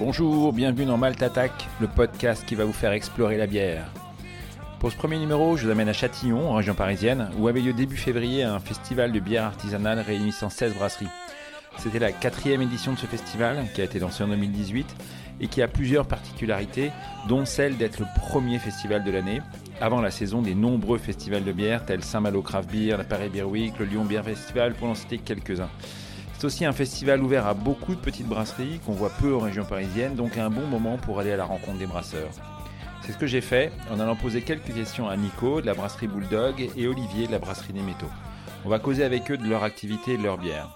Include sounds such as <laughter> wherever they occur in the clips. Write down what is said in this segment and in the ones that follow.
Bonjour, bienvenue dans Malte Attack, le podcast qui va vous faire explorer la bière. Pour ce premier numéro, je vous amène à Châtillon, en région parisienne, où avait lieu début février un festival de bière artisanale réunissant 16 brasseries. C'était la quatrième édition de ce festival, qui a été lancé en 2018, et qui a plusieurs particularités, dont celle d'être le premier festival de l'année, avant la saison des nombreux festivals de bière tels Saint-Malo Craft Beer, la Paris Beer Week, le Lyon Beer Festival, pour n'en citer quelques-uns. C'est aussi un festival ouvert à beaucoup de petites brasseries qu'on voit peu en région parisienne, donc un bon moment pour aller à la rencontre des brasseurs. C'est ce que j'ai fait en allant poser quelques questions à Nico de la brasserie Bulldog et Olivier de la brasserie des métaux. On va causer avec eux de leur activité et de leur bière.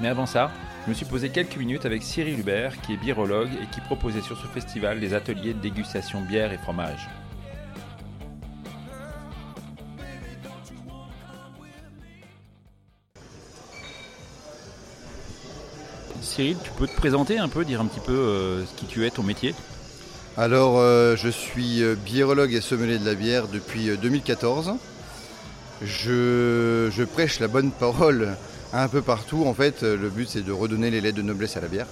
Mais avant ça, je me suis posé quelques minutes avec Cyril Hubert, qui est birologue et qui proposait sur ce festival des ateliers de dégustation bière et fromage. Cyril, tu peux te présenter un peu, dire un petit peu euh, qui tu es, ton métier? Alors, euh, je suis euh, biérologue et sommelier de la bière depuis 2014. Je, je, prêche la bonne parole <laughs> un peu partout. En fait, le but, c'est de redonner les lettres de noblesse à la bière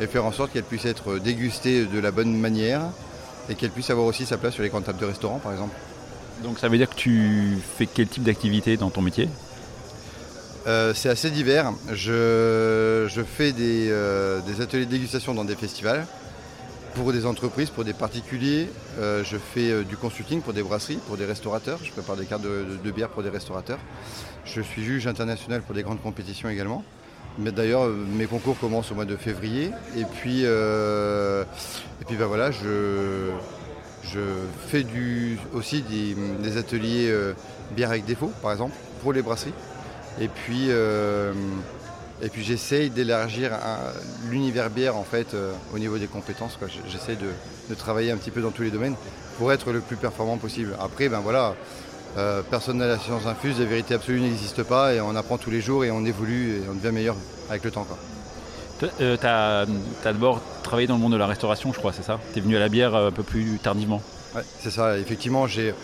et faire en sorte qu'elle puisse être dégustée de la bonne manière et qu'elle puisse avoir aussi sa place sur les grandes tables de restaurant, par exemple. Donc, ça veut dire que tu fais quel type d'activité dans ton métier? Euh, c'est assez divers. Je, fais euh, des, ateliers de dégustation dans des festivals pour des entreprises, pour des particuliers. Euh, je fais du consulting pour des brasseries, pour des restaurateurs. Je prépare des cartes de, bière pour des restaurateurs. Je suis juge international pour des grandes compétitions également. Mais d'ailleurs, mes concours commencent au mois de février. Et puis, et puis ben voilà, je, fais aussi des, des ateliers bière avec défaut, par exemple, pour les brasseries. Et puis, euh, et puis j'essaye d'élargir l'univers bière en fait euh, au niveau des compétences. J'essaie de, travailler un petit peu dans tous les domaines pour être le plus performant possible. Après, ben voilà, euh, personne n'a la science infuse, la vérité absolue n'existe pas et on apprend tous les jours et on évolue et on devient meilleur avec le temps. Tu as, d'abord travaillé dans le monde de la restauration, je crois, c'est ça? Tu es venu à la bière un peu plus tardivement? Ouais, c'est ça. Effectivement, j'ai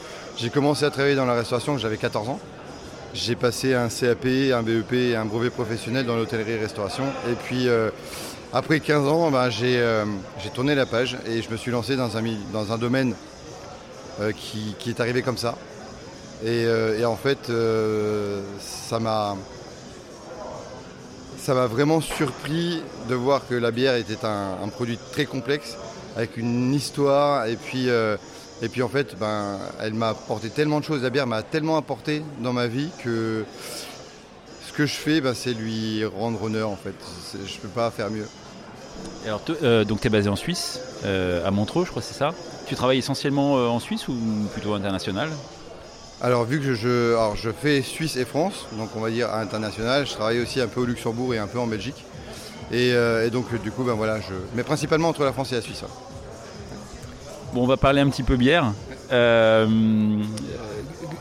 commencé à travailler dans la restauration quand j'avais 14 ans. J'ai passé un CAP, un BEP et un brevet professionnel dans l'hôtellerie-restauration. Et puis, euh, après 15 ans, ben, euh, j'ai tourné la page et je me suis lancé dans un, domaine euh, qui, est arrivé comme ça. Et, en fait, ça m'a ça m'a vraiment surpris de voir que la bière était un, un produit très complexe, avec une histoire et puis et puis en fait, ben, elle m'a apporté tellement de choses. La bière m'a tellement apporté dans ma vie que ce que je fais, ben, c'est lui rendre honneur en fait. Je ne peux pas faire mieux. alors, euh, donc tu es basé en Suisse, euh, à Montreux, je crois, c'est ça? Tu travailles essentiellement euh, en Suisse ou plutôt international? Alors vu que je, alors, je fais Suisse et France, donc on va dire international, je travaille aussi un peu au Luxembourg et un peu en Belgique. Et, donc du coup, ben voilà, je, mais principalement entre la France et la Suisse. Bon, on va parler un petit peu bière. Euh,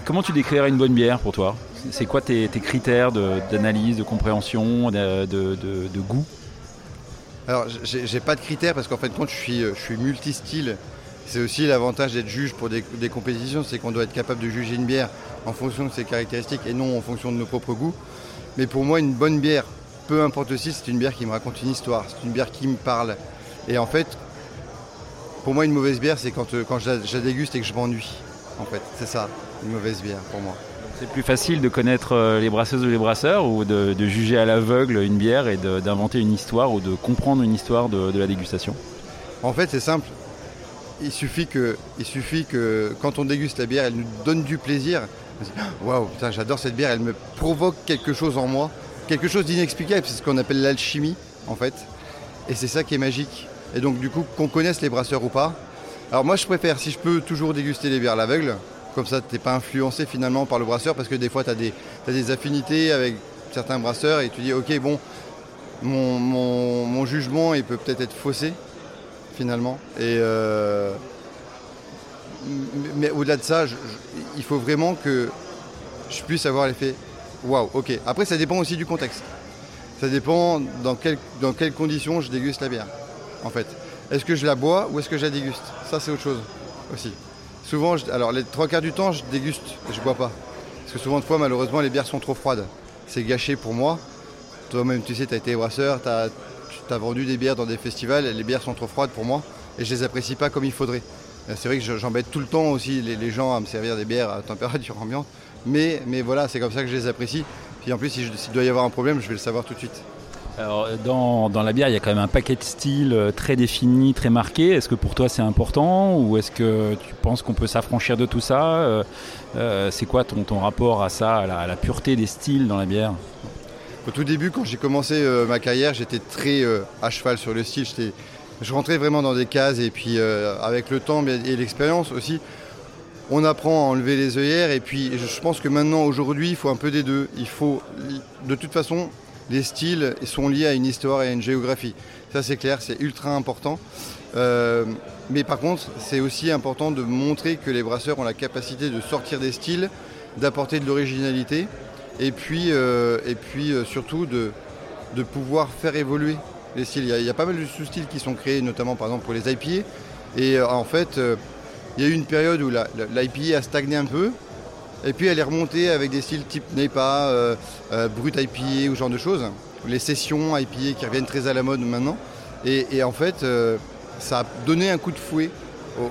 comment tu décrirais une bonne bière pour toi C'est quoi tes, critères d'analyse, de, compréhension, de, goût Alors, j'ai pas de critères parce qu'en fait, quand je suis, je suis multi-style, c'est aussi l'avantage d'être juge pour des, compétitions, c'est qu'on doit être capable de juger une bière en fonction de ses caractéristiques et non en fonction de nos propres goûts. Mais pour moi, une bonne bière, peu importe aussi, c'est une bière qui me raconte une histoire, c'est une bière qui me parle. Et en fait, pour moi, une mauvaise bière, c'est quand, euh, quand je, la, déguste et que je m'ennuie. En fait, c'est ça, une mauvaise bière pour moi. C'est plus facile de connaître euh, les brasseuses ou les brasseurs ou de, juger à l'aveugle une bière et d'inventer une histoire ou de comprendre une histoire de, la dégustation? En fait, c'est simple. Il suffit, que, il suffit que quand on déguste la bière, elle nous donne du plaisir. <gasps> Waouh, j'adore cette bière, elle me provoque quelque chose en moi, quelque chose d'inexplicable. C'est ce qu'on appelle l'alchimie, en fait. Et c'est ça qui est magique. Et donc du coup, qu'on connaisse les brasseurs ou pas. Alors moi je préfère, si je peux, toujours déguster les bières à l'aveugle. Comme ça, tu n'es pas influencé finalement par le brasseur parce que des fois, tu as, des affinités avec certains brasseurs et tu dis, ok, bon, mon, jugement, il peut peut-être être faussé finalement. Et, euh, mais au-delà de ça, il faut vraiment que je puisse avoir l'effet waouh, ok. Après, ça dépend aussi du contexte. Ça dépend dans, dans quelles conditions je déguste la bière en fait. Est-ce que je la bois ou est-ce que je la déguste? Ça, c'est autre chose aussi. Souvent, alors les trois quarts du temps, je déguste et je bois pas. Parce que souvent de fois, malheureusement, les bières sont trop froides. C'est gâché pour moi. Toi-même, tu sais, tu as été brasseur, tu as vendu des bières dans des festivals, les bières sont trop froides pour moi et je les apprécie pas comme il faudrait. C'est vrai que j'embête tout le temps aussi les, gens à me servir des bières à température ambiante, mais, mais voilà, c'est comme ça que je les apprécie. Puis en plus, s'il doit y avoir un problème, je vais le savoir tout de suite. Alors, dans, la bière, il y a quand même un paquet de styles euh, très défini, très marqué. Est-ce que pour toi c'est important ou est-ce que tu penses qu'on peut s'affranchir de tout ça euh, euh, C'est quoi ton, ton, rapport à ça, à la, pureté des styles dans la bière? Au tout début, quand j'ai commencé ma carrière, j'étais très à cheval sur le style. Je rentrais vraiment dans des cases et puis avec le temps et l'expérience aussi, on apprend à enlever les œillères et puis je pense que maintenant, aujourd'hui, il faut un peu des deux. Il faut, de toute façon, les styles sont liés à une histoire et à une géographie. Ça c'est clair, c'est ultra important. Euh, mais par contre, c'est aussi important de montrer que les brasseurs ont la capacité de sortir des styles, d'apporter de l'originalité, et puis, euh, euh, surtout de, de pouvoir faire évoluer les styles. Il y, a, pas mal de sous-styles qui sont créés, notamment par exemple pour les IPA. Et en fait, il y a eu une période où l'IPA a stagné un peu, et puis elle est remontée avec des styles type NEPA, euh, euh, Brut IPA ou ce genre de choses. Les sessions IPA qui reviennent très à la mode maintenant. Et, en fait, euh, ça a donné un coup de fouet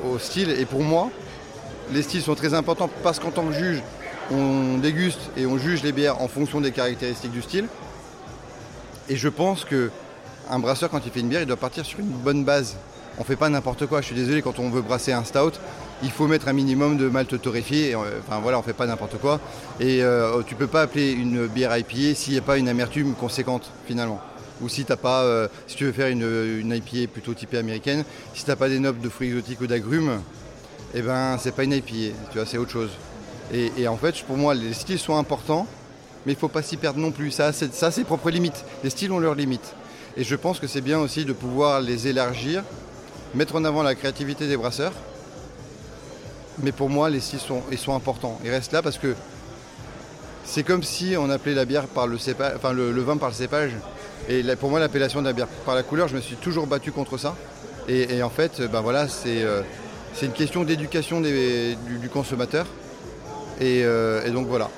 au, style. Et pour moi, les styles sont très importants parce qu'en tant que juge, on déguste et on juge les bières en fonction des caractéristiques du style. Et je pense que un brasseur, quand il fait une bière, il doit partir sur une bonne base. On ne fait pas n'importe quoi. Je suis désolé, quand on veut brasser un stout, il faut mettre un minimum de malt torréfié. Euh, enfin voilà, on fait pas n'importe quoi. Et euh, tu peux pas appeler une bière IPA s'il n'y a pas une amertume conséquente finalement. Ou si pas, euh, si tu veux faire une, une IPA plutôt typée américaine, si tu n'as pas des notes de fruits exotiques ou d'agrumes, eh ben c'est pas une IPA, tu vois, c'est autre chose. Et, en fait, pour moi, les styles sont importants, mais il faut pas s'y perdre non plus. Ça, c'est, ses propres limites. Les styles ont leurs limites. Et je pense que c'est bien aussi de pouvoir les élargir, mettre en avant la créativité des brasseurs, mais pour moi, les styles sont, ils sont importants. Ils restent là parce que c'est comme si on appelait la bière par le cépage, enfin le, vin par le cépage. Et pour moi, l'appellation de la bière par la couleur, je me suis toujours battu contre ça. Et, en fait, ben voilà, euh, c'est une question d'éducation du, consommateur. Euh, et, donc voilà,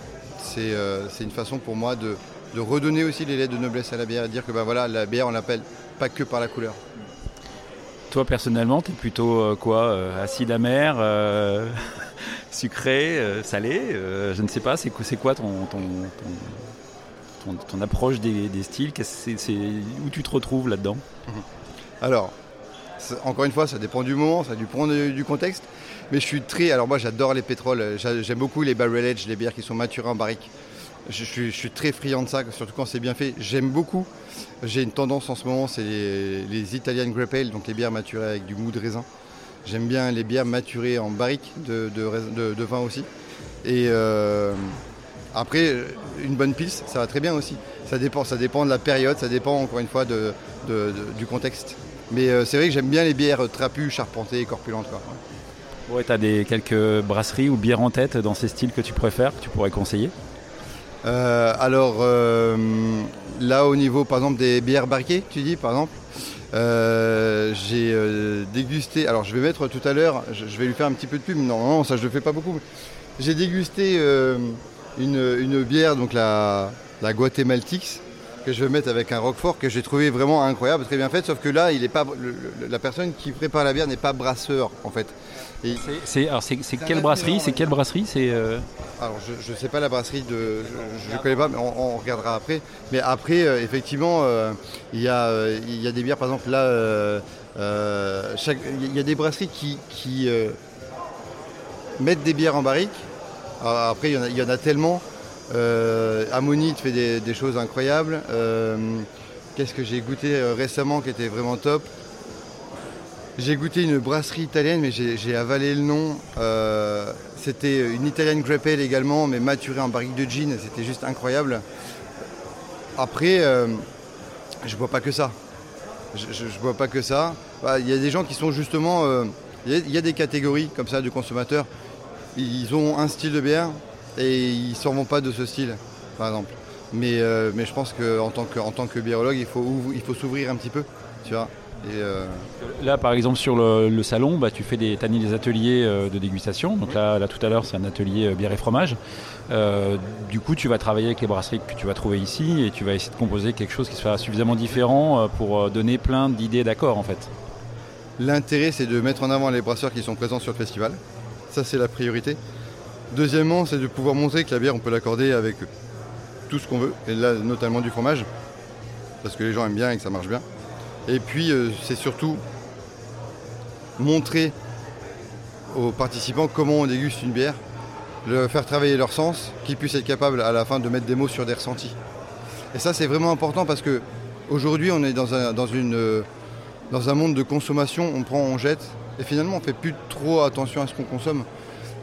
euh, c'est une façon pour moi de, redonner aussi les lettres de noblesse à la bière et dire que ben voilà, la bière, on l'appelle pas que par la couleur. Toi personnellement, tu es plutôt euh, quoi euh, Acide amer, euh, <laughs> sucré, salé Je ne sais pas, c'est quoi ton, ton, ton, approche des, styles? Où tu te retrouves là-dedans? Mhm. Alors, encore une fois, ça dépend du moment, ça dépend du, contexte. Mais je suis très. Alors, moi, j'adore les pétroles. J'aime beaucoup les barrel les bières qui sont maturées en barrique. Je, suis, très friand de ça, surtout quand c'est bien fait. J'aime beaucoup. J'ai une tendance en ce moment, c'est les, Italian Grape Ale, donc les bières maturées avec du mou de raisin. J'aime bien les bières maturées en barrique de, vin aussi. Et euh, après, une bonne pisse, ça va très bien aussi. Ça dépend, ça dépend de la période, ça dépend encore une fois du contexte. Mais euh, c'est vrai que j'aime bien les bières trapues, charpentées, corpulentes. Ouais, tu as des, quelques brasseries ou bières en tête dans ces styles que tu préfères, que tu pourrais conseiller? Alors euh, là au niveau par exemple des bières barquées, tu dis par exemple, euh, j'ai dégusté, alors je vais mettre tout à l'heure, je, vais lui faire un petit peu de pub, non, non ça je le fais pas beaucoup. J'ai dégusté une, bière, donc la, la Guatemaltix, que je vais mettre avec un roquefort que j'ai trouvé vraiment incroyable, très bien fait, sauf que là, il est pas, la personne qui prépare la bière n'est pas brasseur en fait. C'est quelle brasserie? C'est quelle brasserie? C'est euh, alors je ne sais pas la brasserie de, je ne connais pas, mais on, regardera après. Mais après, euh, effectivement, euh, il y, a, y a des bières, par exemple là, il y a des brasseries qui, qui mettent des bières en barrique. après, il y, en a tellement. Ammonite fait des, des, choses incroyables. Qu'est-ce que j'ai goûté récemment qui était vraiment top? J'ai goûté une brasserie italienne, mais j'ai avalé le nom. Euh, c'était une italienne grape également, mais maturée en barrique de gin. C'était juste incroyable. Après, euh, je bois pas que ça. Je, ne bois pas que ça. Bah, il y a des gens qui sont justement. Euh, il y, a des catégories comme ça de consommateurs. Ils ont un style de bière et ils s'en vont pas de ce style, par exemple. Mais, mais je pense qu'en tant que, tant que biérologue, il faut, il faut s'ouvrir un petit peu. Tu vois Là, par exemple, sur le, salon, bah, tu fais des, as des ateliers de dégustation. Donc là, là, tout à l'heure, c'est un atelier bière et fromage. du coup, tu vas travailler avec les brasseries que tu vas trouver ici et tu vas essayer de composer quelque chose qui soit suffisamment différent pour donner plein d'idées d'accords, en fait. L'intérêt, c'est de mettre en avant les brasseurs qui sont présents sur le festival. Ça, c'est la priorité. Deuxièmement, c'est de pouvoir montrer que la bière, on peut l'accorder avec tout ce qu'on veut, et là, notamment du fromage, parce que les gens aiment bien et que ça marche bien. Et puis, euh, c'est surtout montrer aux participants comment on déguste une bière, le faire travailler leur sens, qu'ils puissent être capables à la fin de mettre des mots sur des ressentis. Et ça, c'est vraiment important parce que aujourd'hui, on est dans un, dans une, euh, dans un monde de consommation, on prend, on jette, et finalement, on ne fait plus trop attention à ce qu'on consomme.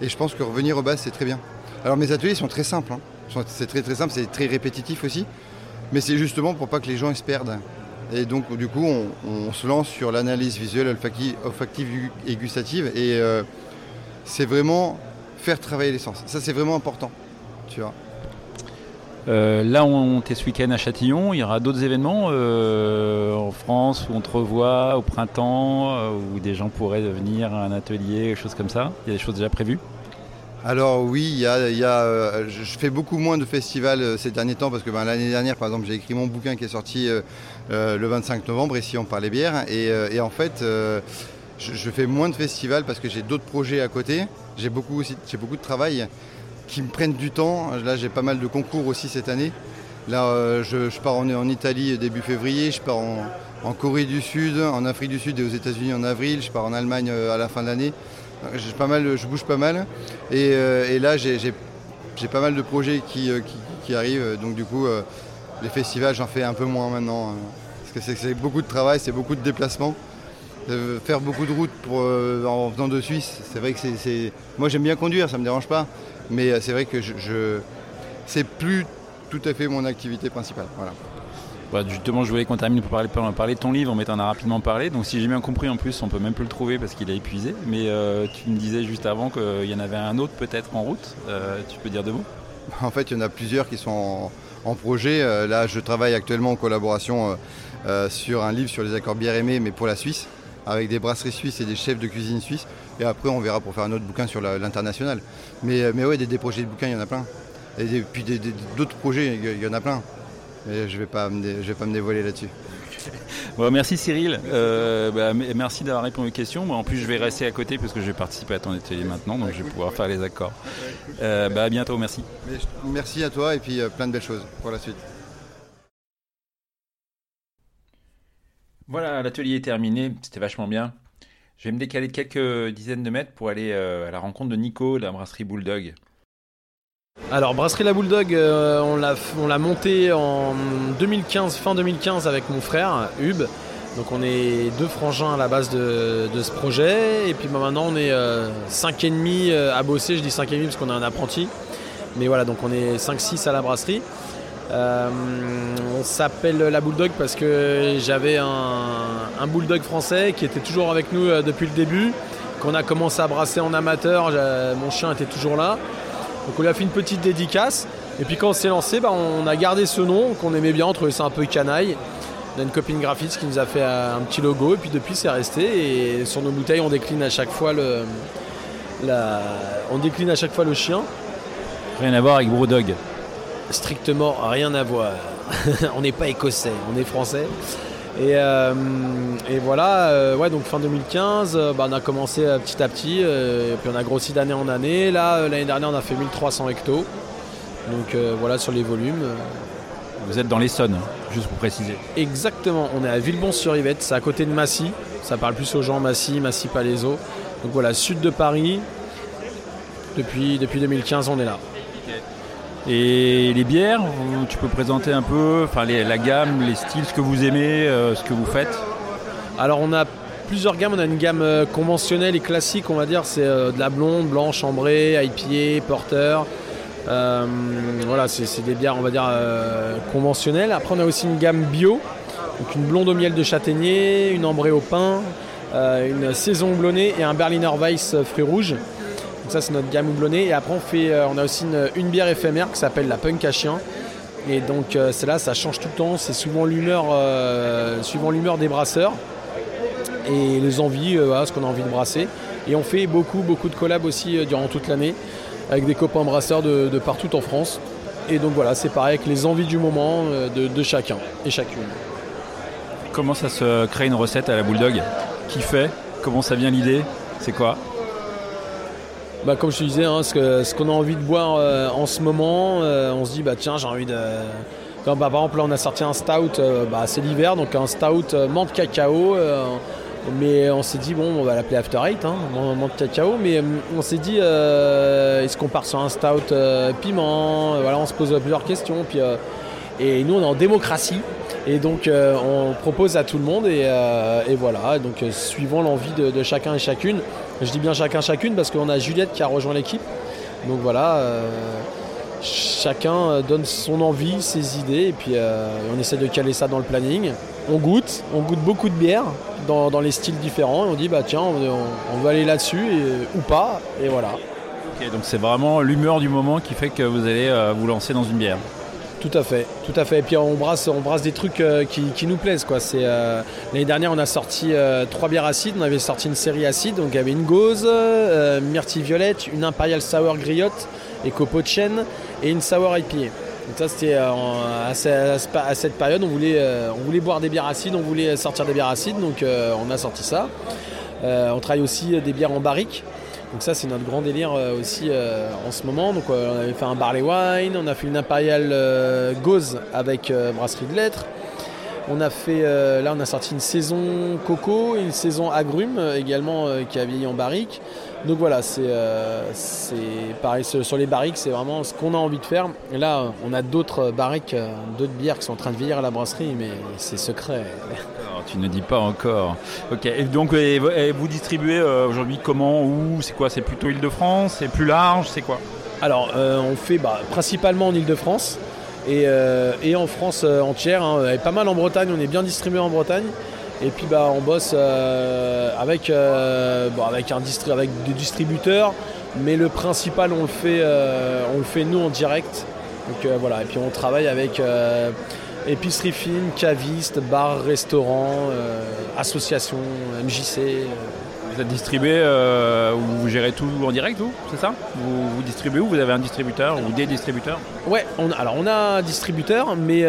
Et je pense que revenir aux bases, c'est très bien. Alors mes ateliers sont très simples. Hein. C'est très très simple, c'est très répétitif aussi. Mais c'est justement pour pas que les gens se perdent. Et donc du coup, on, se lance sur l'analyse visuelle, olfactive, et gustative. Et euh, c'est vraiment faire travailler les sens. Ça, c'est vraiment important. Tu vois. Euh, là, on est ce week-end à Châtillon. Il y aura d'autres événements euh, en France où on te revoit au printemps, où des gens pourraient venir à un atelier, choses comme ça. Il y a des choses déjà prévues alors oui, y a, je fais beaucoup moins de festivals ces derniers temps parce que ben, l'année dernière, par exemple, j'ai écrit mon bouquin qui est sorti le 25 novembre, ici on parlait bière. Et, en fait, je, fais moins de festivals parce que j'ai d'autres projets à côté. J'ai beaucoup, de travail qui me prennent du temps. Là, j'ai pas mal de concours aussi cette année. Là, euh, je, pars en, Italie début février, je pars en, Corée du Sud, en Afrique du Sud et aux États-Unis en avril, je pars en Allemagne euh, à la fin de l'année. Pas mal, je bouge pas mal. Et, euh, là, j'ai pas mal de projets qui, arrivent. Donc, du coup, les festivals, j'en fais un peu moins maintenant. parce que c'est beaucoup de travail, c'est beaucoup de déplacements. faire beaucoup de routes en venant de Suisse, c'est vrai que c'est. Moi, j'aime bien conduire, ça me dérange pas. Mais euh, c'est vrai que je, c'est plus tout à fait mon activité principale. Voilà. Bah, justement, je voulais qu'on termine pour parler, de ton livre, mais tu en as rapidement parlé. Donc, si j'ai bien compris, en plus, on peut même plus le trouver parce qu'il a épuisé. Mais euh, tu me disais juste avant qu'il y en avait un autre peut-être en route. Euh, tu peux dire deux mots? <laughs> En fait, il y en a plusieurs qui sont en, projet. là, je travaille actuellement en collaboration sur un livre sur les accords bière aimés, mais pour la Suisse, avec des brasseries suisses et des chefs de cuisine suisses. Et après, on verra pour faire un autre bouquin sur l'international. Mais, euh, mais ouais, des, projets de bouquins, il y en a plein. Et puis d'autres projets, il y en a plein. Mais je ne vais, pas me, vais pas me dévoiler là-dessus. <laughs> Bon, merci Cyril, euh, bah, merci d'avoir répondu aux questions. en plus, je vais rester à côté parce que je vais participer à ton atelier maintenant, donc je vais pouvoir faire les accords. Euh, bah, à bientôt, merci. Merci à toi et puis plein de belles choses pour la suite. Voilà, l'atelier est terminé, c'était vachement bien. Je vais me décaler de quelques dizaines de mètres pour aller euh, à la rencontre de Nico de la brasserie Bulldog. Alors Brasserie La Bulldog, euh, on l'a monté en 2015, fin 2015 avec mon frère Hub. Donc on est deux frangins à la base de, ce projet. Et puis bah, maintenant on est 5 euh, et demi à bosser. Je dis 5 et demi parce qu'on a un apprenti. Mais voilà, donc on est 5-6 à la brasserie. Euh, on s'appelle la Bulldog parce que j'avais un, Bulldog français qui était toujours avec nous euh, depuis le début, qu'on a commencé à brasser en amateur, mon chien était toujours là. Donc on lui a fait une petite dédicace. Et puis quand on s'est lancé, bah, on a gardé ce nom qu'on aimait bien, on trouvait ça un peu canaille. On a une copine graphiste qui nous a fait un petit logo et puis depuis c'est resté. Et sur nos bouteilles on décline à chaque fois le, on décline à chaque fois le chien. Rien à voir avec Brewdog strictement rien à voir. <laughs> on n'est pas écossais, on est français. Et, euh, voilà, euh, ouais, donc fin 2015, euh, bah, on a commencé petit à petit, et puis on a grossi d'année en année. Là, l'année dernière, on a fait 1300 hectos. Donc voilà sur les volumes. Vous êtes dans l'Essonne, juste pour préciser. Exactement, on est à Villebon-sur-Yvette, c'est à côté de Massy. Ça parle plus aux gens Massy, Massy-Palaiso. Donc voilà, sud de Paris. Depuis, depuis 2015, on est là. Et les bières, tu peux présenter un peu enfin, la gamme, les styles, ce que vous aimez, euh, ce que vous faites Alors on a plusieurs gammes, on a une gamme euh, conventionnelle et classique, on va dire, c'est euh, de la blonde, blanche, ambrée, IPA, porter. voilà, c'est des bières, on va dire, conventionnelles. Après, on a aussi une gamme bio, donc une blonde au miel de châtaignier, une ambrée au pain, une saison blonnée et un Berliner Weiss fruits rouges ça c'est notre gamme houblonnée. Et après on fait, euh, on a aussi une, bière éphémère qui s'appelle la Punk à chien. Et donc euh, c'est là, ça change tout le temps. C'est souvent l'humeur, euh, suivant l'humeur des brasseurs. et les envies, ce qu'on a envie de brasser. Et on fait beaucoup, beaucoup de collabs aussi durant toute l'année avec des copains brasseurs de, partout en France. Et donc voilà, c'est pareil avec les envies du moment de, de chacun et chacune. Comment ça se crée une recette à la Bulldog? Qui fait? Comment ça vient l'idée? C'est quoi? Bah, comme je te disais, hein, ce, qu'on a envie de boire euh, en ce moment, euh, on se dit bah tiens j'ai envie de. Bah, par exemple là on a sorti un stout, euh, bah, c'est l'hiver, donc un stout menthe cacao. mais on s'est dit bon on va l'appeler After Eight, hein, menthe cacao, mais on s'est dit est-ce qu'on part sur un stout piment Voilà, on se pose plusieurs questions. Puis, et nous on est en démocratie. Et donc euh, on propose à tout le monde et, euh, voilà, donc euh, suivant l'envie de, chacun et chacune. Je dis bien chacun chacune parce qu'on a Juliette qui a rejoint l'équipe. Donc voilà, chacun donne son envie, ses idées et puis on essaie de caler ça dans le planning. On goûte, on goûte beaucoup de bières dans, les styles différents et on dit bah tiens on, va aller là-dessus ou pas et voilà. Ok donc c'est vraiment l'humeur du moment qui fait que vous allez vous lancer dans une bière. Tout à fait, tout à fait. Et puis on brasse, des trucs euh, qui, nous plaisent. Euh, l'année dernière, on a sorti euh, trois bières acides. On avait sorti une série acide. Donc il y avait une gauze, myrtille violette, une imperial sour griotte, écopo de chêne et une sour IPA. Donc ça, c'était à, cette période, on voulait, on voulait boire des bières acides, on voulait sortir des bières acides. Donc on a sorti ça. on travaille aussi des bières en barrique. Donc ça c'est notre grand délire euh, aussi euh, en ce moment. Donc euh, on avait fait un barley wine, on a fait une impériale gauze avec brasserie de lettres. On a fait là on a sorti une saison coco, une saison agrumes également qui a vieilli en barrique. Donc voilà, c'est pareil sur les barriques, c'est vraiment ce qu'on a envie de faire. Et là, on a d'autres barriques, d'autres bières qui sont en train de vieillir à la brasserie, mais c'est secret. tu ne dis pas encore. Ok, et donc vous distribuez euh, aujourd'hui comment Où C'est quoi C'est plutôt Île-de-France C'est plus large C'est quoi? Alors, euh, on fait bah, principalement en Île-de-France et, euh, en France entière. Hein. pas mal en Bretagne, on est bien distribué en Bretagne. Et puis bah, on bosse avec, avec, un avec des distributeurs, mais le principal on le fait, on le fait nous en direct. Donc voilà, et puis on travaille avec Épicerie fine, caviste, bar, restaurant, euh, association, MJC. Euh. Êtes distribué, euh, vous gérez tout en direct, vous C'est ça? Vous, vous, distribuez où? Vous avez un distributeur ou des distributeurs? Ouais, on, alors on a un distributeur, mais,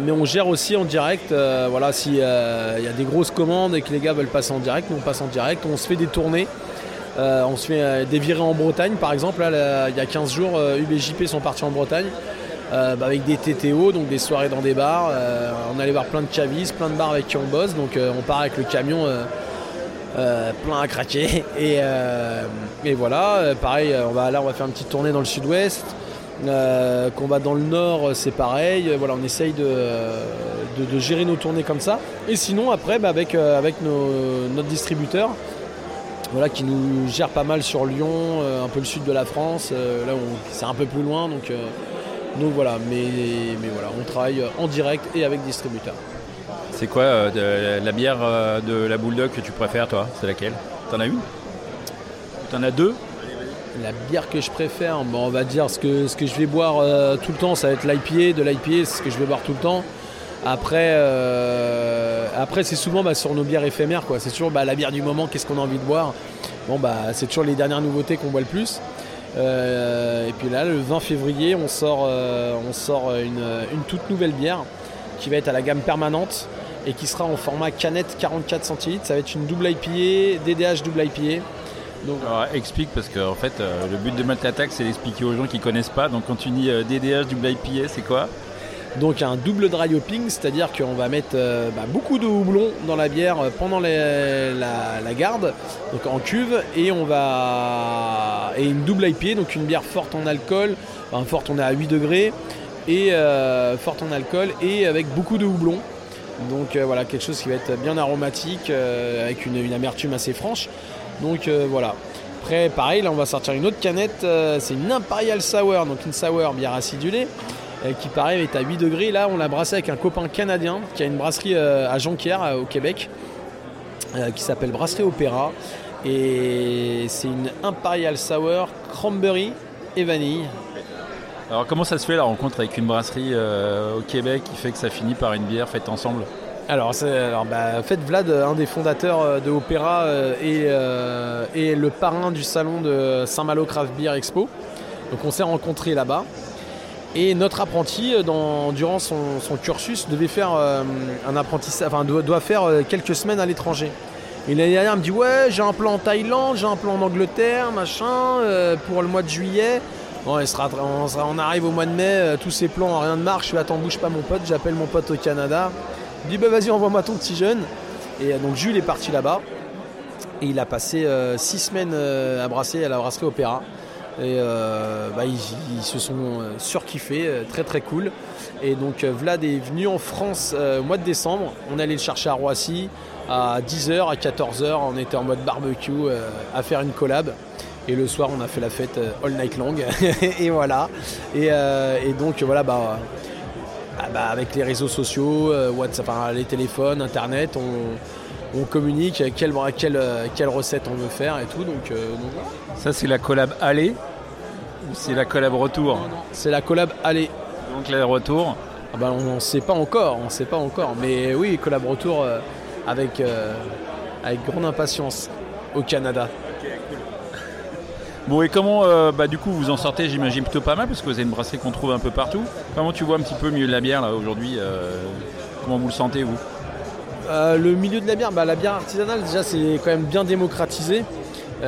mais on gère aussi en direct. voilà, s'il y a des grosses commandes et que les gars veulent passer en direct, on passe en direct. On se fait des tournées. on se fait des virées en Bretagne, par exemple. Là, il y a 15 jours, UBJP sont partis en Bretagne. Euh, bah, avec des TTO, donc des soirées dans des bars. Euh, on allait voir plein de cavistes, plein de bars avec qui on bosse. Donc euh, on part avec le camion plein à craquer. <laughs> Et, voilà, pareil, on va, là on va faire une petite tournée dans le sud-ouest. qu'on va dans le nord, c'est pareil. Voilà, on essaye de, gérer nos tournées comme ça. Et sinon, après, bah, avec, avec notre distributeur, voilà, qui nous gère pas mal sur Lyon, un peu le sud de la France. là, c'est un peu plus loin, donc donc voilà, mais, mais voilà, on travaille en direct et avec distributeur. C'est quoi euh, la bière euh, de la Bulldog que tu préfères toi? C'est laquelle? T'en as une? T'en as deux? La bière que je préfère, on va dire ce que, je vais boire euh, tout le temps, ça va être l'IPA, de l'IPA, c'est ce que je vais boire tout le temps. Après, c'est souvent bah, sur nos bières éphémères, quoi. C'est toujours bah, la bière du moment, qu'est-ce qu'on a envie de boire? Bon, bah, c'est toujours les dernières nouveautés qu'on boit le plus. Et puis là, le 20 février, on sort une, toute nouvelle bière qui va être à la gamme permanente et qui sera en format canette 44 centilitres. Ça va être une double IPA, DDH double IPA. Donc, explique parce que en fait, euh, le but de Malt Attack, c'est d'expliquer aux gens qui connaissent pas. Donc quand tu dis DDH double IPA, c'est quoi? Donc un double dry hopping, c'est-à-dire qu'on va mettre euh, bah, beaucoup de houblon dans la bière euh, pendant la, garde, donc en cuve, et on va et une double IPA, donc une bière forte en alcool, enfin forte on est à 8 degrés, et euh, forte en alcool et avec beaucoup de houblon. Donc voilà quelque chose qui va être bien aromatique avec une, amertume assez franche. Donc voilà. Après pareil là on va sortir une autre canette, c'est une Imperial Sour, donc une sour bière acidulée. Euh, qui pareil est à 8 degrés. Là, on l'a brassé avec un copain canadien qui a une brasserie euh, à Jonquière, euh, au Québec, qui s'appelle Brasserie Opéra. Et c'est une Imperial Sour, cranberry et vanille. Alors comment ça se fait la rencontre avec une brasserie au Québec qui fait que ça finit par une bière faite ensemble? Alors, alors bah, en fait, Vlad, un des fondateurs de Opéra, est, est, le parrain du salon de Saint-Malo Craft Beer Expo. Donc on s'est rencontrés là-bas. Et notre apprenti, durant son, cursus, devait faire un apprentissage, enfin, doit, doit faire quelques semaines à l'étranger. Et l'année dernière, il me dit Ouais, j'ai un plan en Thaïlande, j'ai un plan en Angleterre, machin, pour le mois de juillet. On, arrive au mois de mai, euh, tous ces plans, rien ne marche. Je vais attends, bouge pas mon pote. J'appelle mon pote au Canada. Il dit bah vas-y, envoie-moi ton petit jeune. Et euh, donc Jules est parti là-bas. Et il a passé euh, six semaines à brasser à la brasserie Opéra. Et bah, ils, se sont surkiffés, très très cool. Et donc Vlad est venu en France au mois de décembre. On allait le chercher à Roissy à 10h, à 14h. On était en mode barbecue à faire une collab. Et le soir, on a fait la fête euh, all night long. <laughs> et voilà. Euh, et, donc, voilà, bah, ah, bah, avec les réseaux sociaux, euh, WhatsApp, les téléphones, Internet, on, communique quelle, quelle, quelle, recette on veut faire et tout. Donc, Ça, c'est la collab aller ou c'est la collab retour? C'est la collab aller. Donc, le retour ah bah, On ne sait pas encore, on sait pas encore. Mais oui, collab retour avec, avec grande impatience au Canada. Bon, et comment, euh, bah, du coup, vous en sortez, j'imagine, plutôt pas mal, parce que vous avez une brasserie qu'on trouve un peu partout. Comment tu vois un petit peu le milieu de la bière, là, aujourd'hui euh, Comment vous le sentez, vous? Euh, Le milieu de la bière, bah, la bière artisanale, déjà, c'est quand même bien démocratisé. Bah,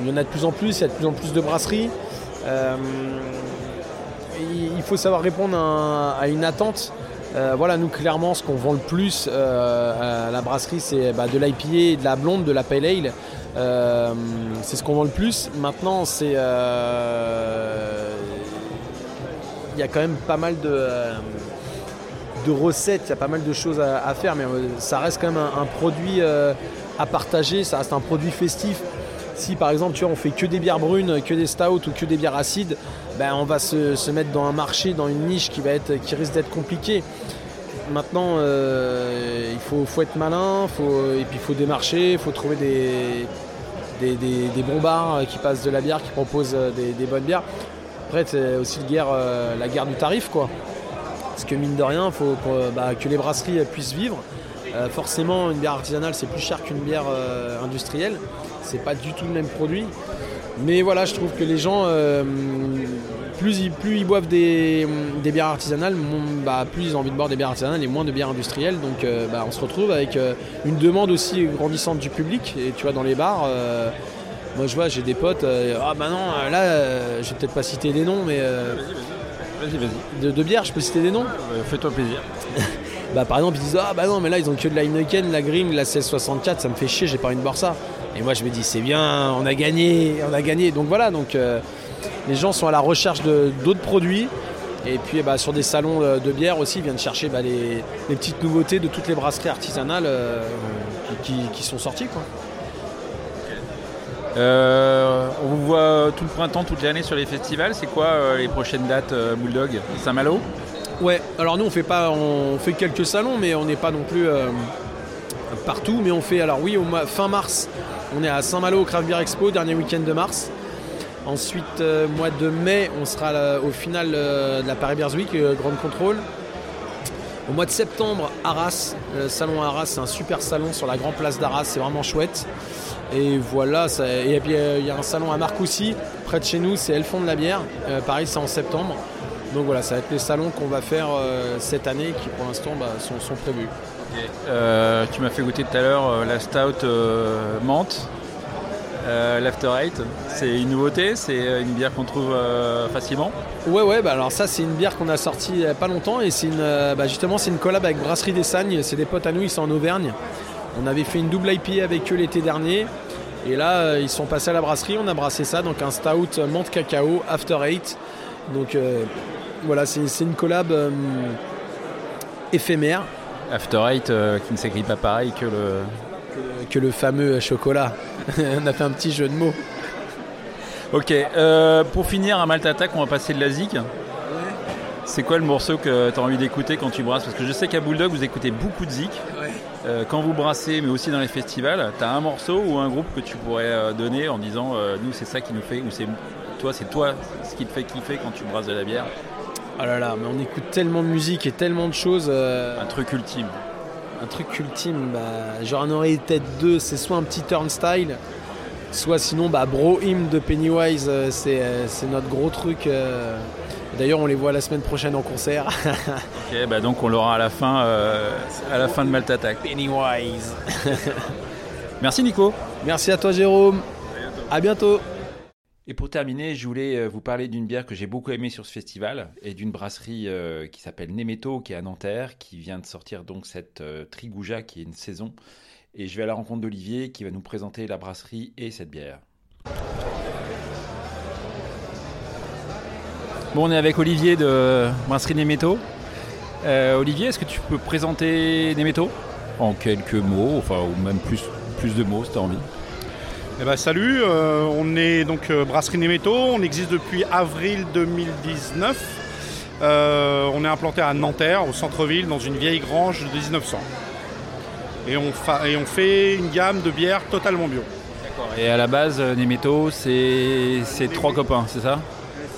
il y en a de plus en plus, il y a de plus en plus de brasseries. il faut savoir répondre à, une attente. voilà, nous clairement, ce qu'on vend le plus à la brasserie, c'est de l'IPA, de la blonde, de la pale ale. Euh, c'est ce qu'on vend le plus. Maintenant, c'est. Euh, il y a quand même pas mal de, euh, de recettes, il y a pas mal de choses à, faire, mais ça reste quand même un, produit à partager, ça reste un produit festif. Si par exemple tu vois, on fait que des bières brunes, que des stouts ou que des bières acides, ben, on va se, mettre dans un marché, dans une niche qui, va être, qui risque d'être compliquée. Maintenant, il faut, être malin, et puis il faut démarcher, il faut trouver des, des, bons bars euh, qui passent de la bière, qui proposent euh, des, bonnes bières. Après, c'est aussi euh, la guerre du tarif, quoi. Parce que mine de rien, il faut bah, que les brasseries puissent vivre. forcément, une bière artisanale, c'est plus cher qu'une bière industrielle. C'est pas du tout le même produit. Mais voilà, je trouve que les gens, plus, ils, plus ils boivent des, bières artisanales, bah, plus ils ont envie de boire des bières artisanales et moins de bières industrielles. Donc euh, bah, on se retrouve avec euh, une demande aussi grandissante du public. Et tu vois, dans les bars, euh, moi je vois, j'ai des potes, ah bah non, là, je vais peut-être pas citer des noms, mais. vas-y, vas-y. De, de bière, je peux citer des noms? Fais-toi plaisir. <laughs> bah, par exemple, ils disent Ah bah non, mais là ils ont que de la Heineken, la Grim, la 1664, ça me fait chier, j'ai pas envie de boire ça. Et moi je me dis C'est bien, on a gagné, on a gagné. Donc voilà, donc les gens sont à la recherche d'autres produits. Et puis bah, sur des salons de bière aussi, ils viennent chercher bah, les, petites nouveautés de toutes les brasseries artisanales euh, qui, sont sorties. Euh, on vous voit tout le printemps, toute l'année sur les festivals. C'est quoi euh, les prochaines dates Bulldog? Saint-Malo? Ouais, alors nous on fait pas on fait quelques salons mais on n'est pas non plus partout. Mais on fait alors oui au fin mars, on est à Saint-Malo au Craft Beer Expo, dernier week-end de mars. Ensuite, euh, mois de mai, on sera au final euh, de la Paris euh, Grande Contrôle. Au mois de septembre, Arras, le salon Arras, c'est un super salon sur la grande place d'Arras, c'est vraiment chouette. Et voilà, et puis il y a un salon à Marcoussis, près de chez nous, c'est Elfond de la bière. pareil, c'est en septembre. Donc voilà, ça va être les salons qu'on va faire cette année qui pour l'instant bah, sont, prévus. tu m'as fait goûter tout à l'heure la Stout menthe. Euh, L'After Eight, c'est une nouveauté, c'est euh, une bière qu'on trouve euh, facilement. Ouais, ouais, bah alors ça c'est une bière qu'on a sortie il n'y a pas longtemps et c'est une, bah justement c'est une collab avec Brasserie des Sagnes, c'est des potes à nous, ils sont en Auvergne. On avait fait une double IP avec eux l'été dernier et là ils sont passés à la brasserie, on a brassé ça, donc un stout menthe cacao After Eight. Donc voilà, c'est une collab éphémère. After Eight qui ne s'écrit pas pareil que le, que, le fameux chocolat. <laughs> on a fait un petit jeu de mots. Ok, euh, pour finir, à Malte Attack, on va passer de la zik. C'est quoi le morceau que tu as envie d'écouter quand tu brasses? Parce que je sais qu'à Bulldog, vous écoutez beaucoup de zik. Euh, quand vous brassez, mais aussi dans les festivals, tu as un morceau ou un groupe que tu pourrais euh, donner en disant nous, c'est ça qui nous fait, ou c'est toi, c'est toi ce qui te fait kiffer quand tu brasses de la bière? Oh là là, mais on écoute tellement de musique et tellement de choses. Un truc ultime. Un truc ultime, bah, j'en aurais peut-être deux. C'est soit un petit turnstile, soit sinon bah, Bro Him de Pennywise, euh, euh, c'est notre gros truc. Euh. D'ailleurs, on les voit la semaine prochaine en concert. <laughs> ok, bah donc on l'aura à la fin, à la fin de Malt Attack. Pennywise. <laughs> Merci Nico. Merci à toi Jérôme. À bientôt. Et pour terminer, je voulais vous parler d'une bière que j'ai beaucoup aimée sur ce festival et d'une brasserie qui s'appelle Nemeto, qui est à Nanterre, qui vient de sortir donc cette Trigouja qui est une saison et je vais à la rencontre d'Olivier qui va nous présenter la brasserie et cette bière. Bon, on est avec Olivier de Brasserie Nemeto. Euh, Olivier, est-ce que tu peux présenter Nemeto en quelques mots, enfin, ou même plus, plus de mots si tu as envie eh ben, salut, euh, on est donc euh, Brasserie Nemeto, on existe depuis avril 2019. on est implanté à Nanterre, au centre-ville, dans une vieille grange de 1900 et on, et on fait une gamme de bières totalement bio. Et à la base, euh, Nemeto, c'est trois copains, c'est ça?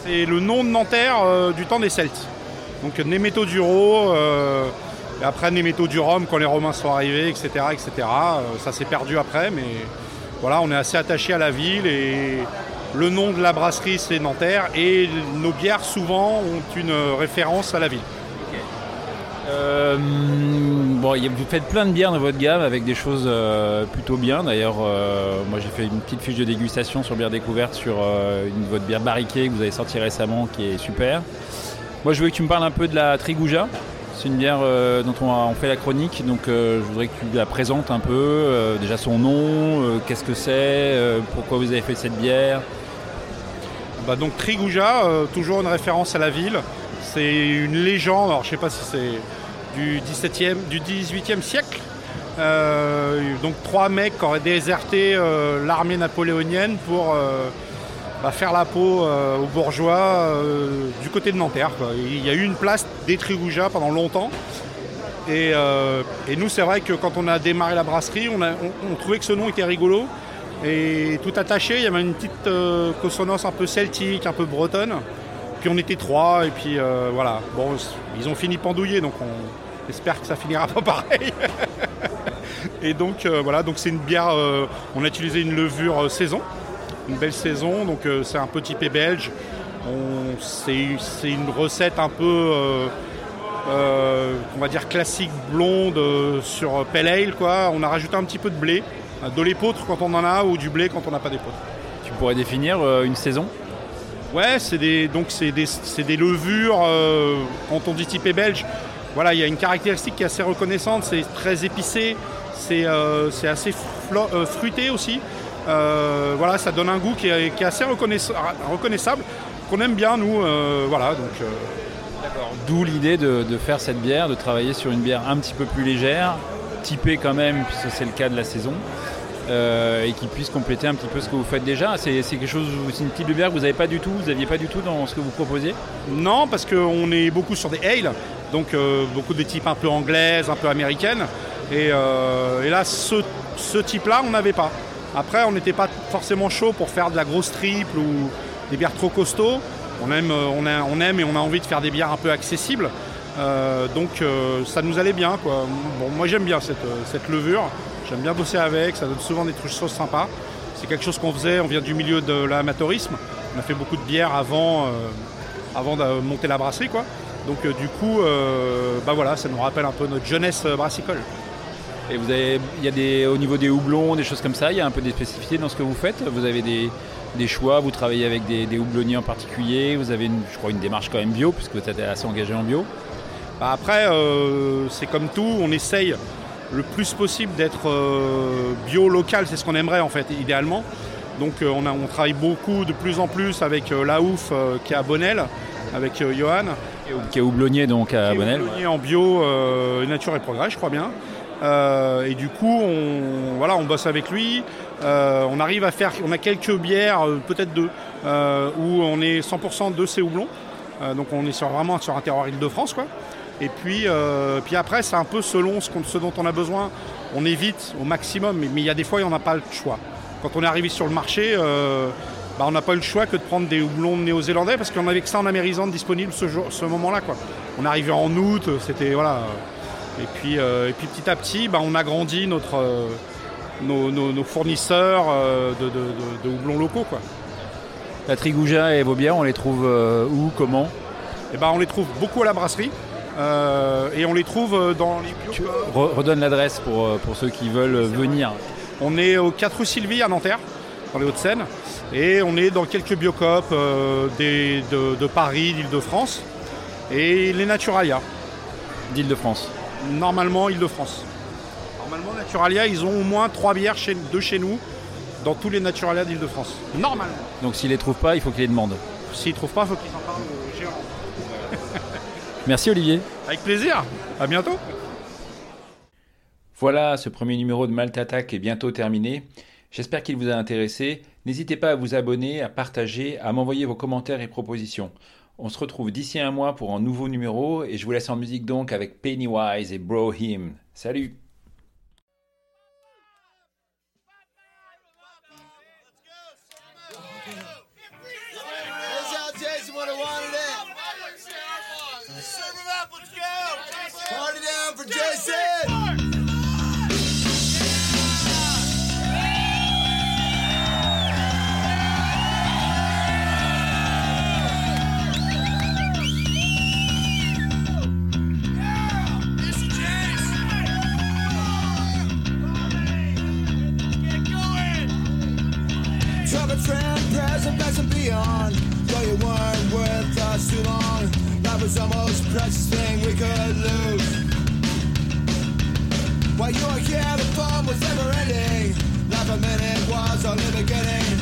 C'est le nom de Nanterre euh, du temps des Celtes. Donc Nemeto Duro, euh, et après Nemeto du Rhum quand les Romains sont arrivés, etc. etc. ça s'est perdu après, mais voilà, on est assez attaché à la ville et le nom de la brasserie c'est Nanterre et nos bières souvent ont une référence à la ville. Euh, bon, vous faites plein de bières dans votre gamme avec des choses euh, plutôt bien. D'ailleurs, euh, moi j'ai fait une petite fiche de dégustation sur bière découverte sur une, votre bière barriquée que vous avez sortie récemment qui est super. Moi je veux que tu me parles un peu de la Trigouja. C'est une bière dont on, fait la chronique, donc je voudrais que tu la présentes un peu. déjà son nom, qu'est-ce que c'est, pourquoi vous avez fait cette bière? Bah donc Trigouja, toujours une référence à la ville. C'est une légende, alors je sais pas si c'est du 17e, du 18e siècle. Euh, donc trois mecs qui auraient déserté euh, l'armée napoléonienne pour euh, faire la peau aux bourgeois du côté de Nanterre. Il y a eu une place des Trigoujas pendant longtemps. Et, nous, c'est vrai que quand on a démarré la brasserie, on, trouvait que ce nom était rigolo. Et tout attaché, il y avait une petite consonance un peu celtique, un peu bretonne puis on était trois, et puis euh, voilà. Bon, ils ont fini pendouillés, donc on espère que ça finira pas pareil. <laughs> et donc euh, voilà, donc c'est une bière, euh, on a utilisé une levure saison, une belle saison, donc c'est un petit typé belge. C'est une recette un peu, on va dire classique blonde sur pale ale, quoi. On a rajouté un petit peu de blé, de l'épeautre quand on en a, ou du blé quand on n'a pas d'épeautre. Tu pourrais définir une saison? Ouais, c'est des, donc c'est des, des, levures, euh, quand on dit typé belge, voilà, il y a une caractéristique qui est assez reconnaissante, c'est très épicé, c'est euh, assez euh, fruité aussi. Voilà, ça donne un goût qui est, assez reconnaissable, qu'on aime bien nous. voilà, donc. D'où l'idée de, de, faire cette bière, de travailler sur une bière un petit peu plus légère, typée quand même, puisque c'est le cas de la saison. Euh, et qui puisse compléter un petit peu ce que vous faites déjà. C'est quelque chose, c'est une type de bière que vous n'avez pas du tout, vous n'aviez pas du tout dans ce que vous proposiez? Non, parce qu'on est beaucoup sur des ale, donc euh, beaucoup de types un peu anglaises, un peu américaines. Et, euh, là, ce, type-là, on n'avait pas. Après, on n'était pas forcément chaud pour faire de la grosse triple ou des bières trop costauds. On aime, on, on aime et on a envie de faire des bières un peu accessibles. donc ça nous allait bien. Bon, moi j'aime bien cette, levure. J'aime bien bosser avec, ça donne souvent des trucs sauces sympas. C'est quelque chose qu'on faisait, on vient du milieu de l'amateurisme. On a fait beaucoup de bières avant, euh, avant de monter la brasserie. Quoi. Donc euh, du coup, euh, bah voilà, ça nous rappelle un peu notre jeunesse brassicole. Et vous avez, il y a des, au niveau des houblons, des choses comme ça, il y a un peu des spécificités dans ce que vous faites? Vous avez des, choix, vous travaillez avec des, houblonniers en particulier, vous avez, une, je crois, une démarche quand même bio, puisque vous êtes assez engagé en bio. Bah après, c'est comme tout, on essaye le plus possible d'être euh, bio local, c'est ce qu'on aimerait en fait, idéalement. Donc euh, on, a, on, travaille beaucoup de plus en plus avec euh, la ouf qui est à Bonnel, avec Johan. Qui est houblonnier donc à Bonnel. Houblonnier en bio, nature et progrès, je crois bien. Et du coup, on, voilà, on bosse avec lui. on arrive à faire, on a quelques bières, peut-être deux, où on est 100% de ces houblons. donc on est sur, vraiment sur un terroir Île-de-France, quoi. Et puis, euh, puis après, c'est un peu selon ce, dont on a besoin. On évite au maximum, mais, il y a des fois, on n'a pas le choix. Quand on est arrivé sur le marché, euh, bah, on n'a pas eu le choix que de prendre des houblons néo-zélandais parce qu'on avait que ça en amérisante disponible ce, ce moment-là. On arrivait en août, c'était voilà. Et puis, et puis petit à petit, bah, on agrandit notre, nos, fournisseurs de, de, houblons locaux. Quoi. La Trigouja et vos bières, on les trouve où, comment? Eh ben, On les trouve beaucoup à la brasserie. et on les trouve dans les Tu redonne l'adresse pour, pour ceux qui veulent venir. On est au 4 rue Sylvie à Nanterre, dans les Hauts-de-Seine. Et on est dans quelques biocopes euh, de, Paris, d'Île-de-France. Et les Naturalia. D'Île-de-France Normalement, Île-de-France. Normalement, Naturalia, ils ont au moins 3 bières de chez nous dans tous les Naturalia d'Île-de-France. Normalement. Donc s'ils les trouvent pas, il faut qu'ils les demandent. S'ils ne trouvent pas, il faut qu'ils en parlent au gérant. <laughs> Merci Olivier. Avec plaisir. À bientôt. Voilà, ce premier numéro de Malte Attack est bientôt terminé. J'espère qu'il vous a intéressé. N'hésitez pas à vous abonner, à partager, à m'envoyer vos commentaires et propositions. On se retrouve d'ici un mois pour un nouveau numéro et je vous laisse en musique donc avec Pennywise et Bro Him. Salut was the most precious thing we could lose. While you were here, the fun was never ending. Life a minute was only beginning.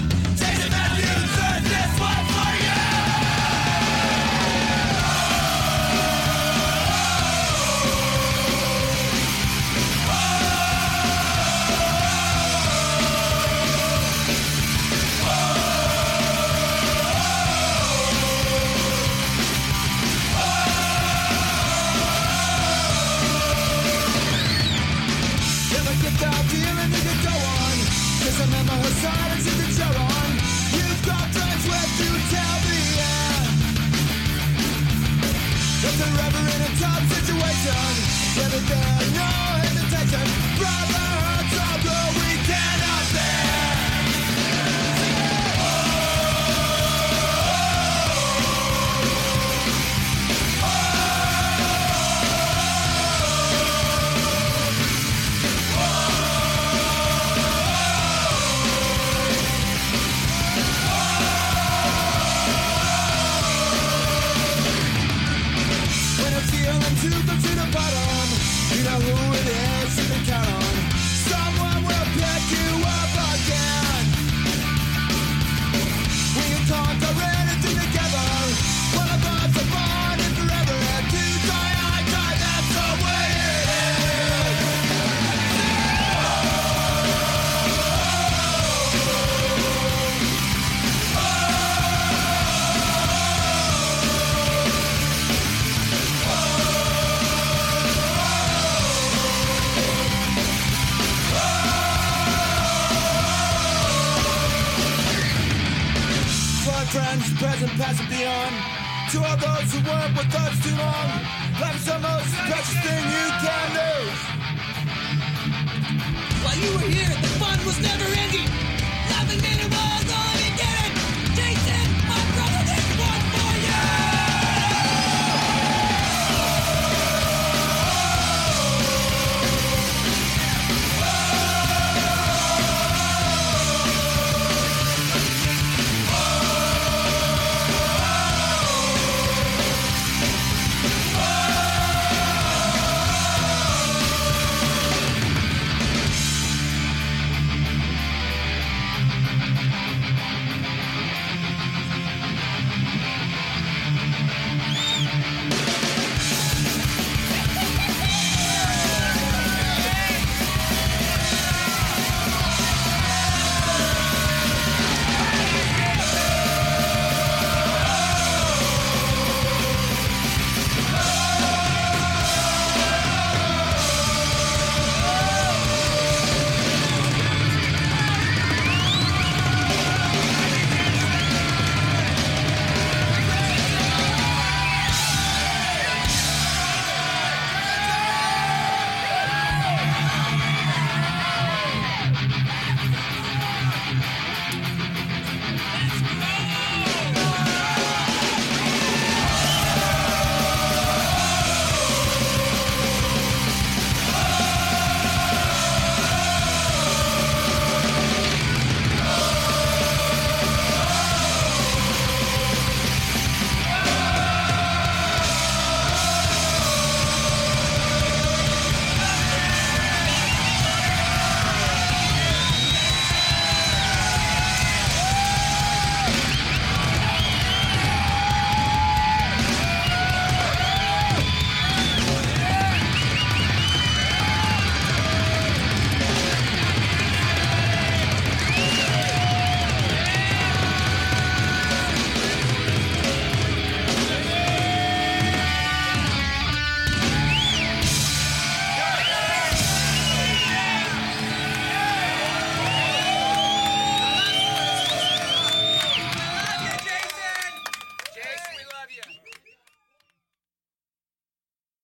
The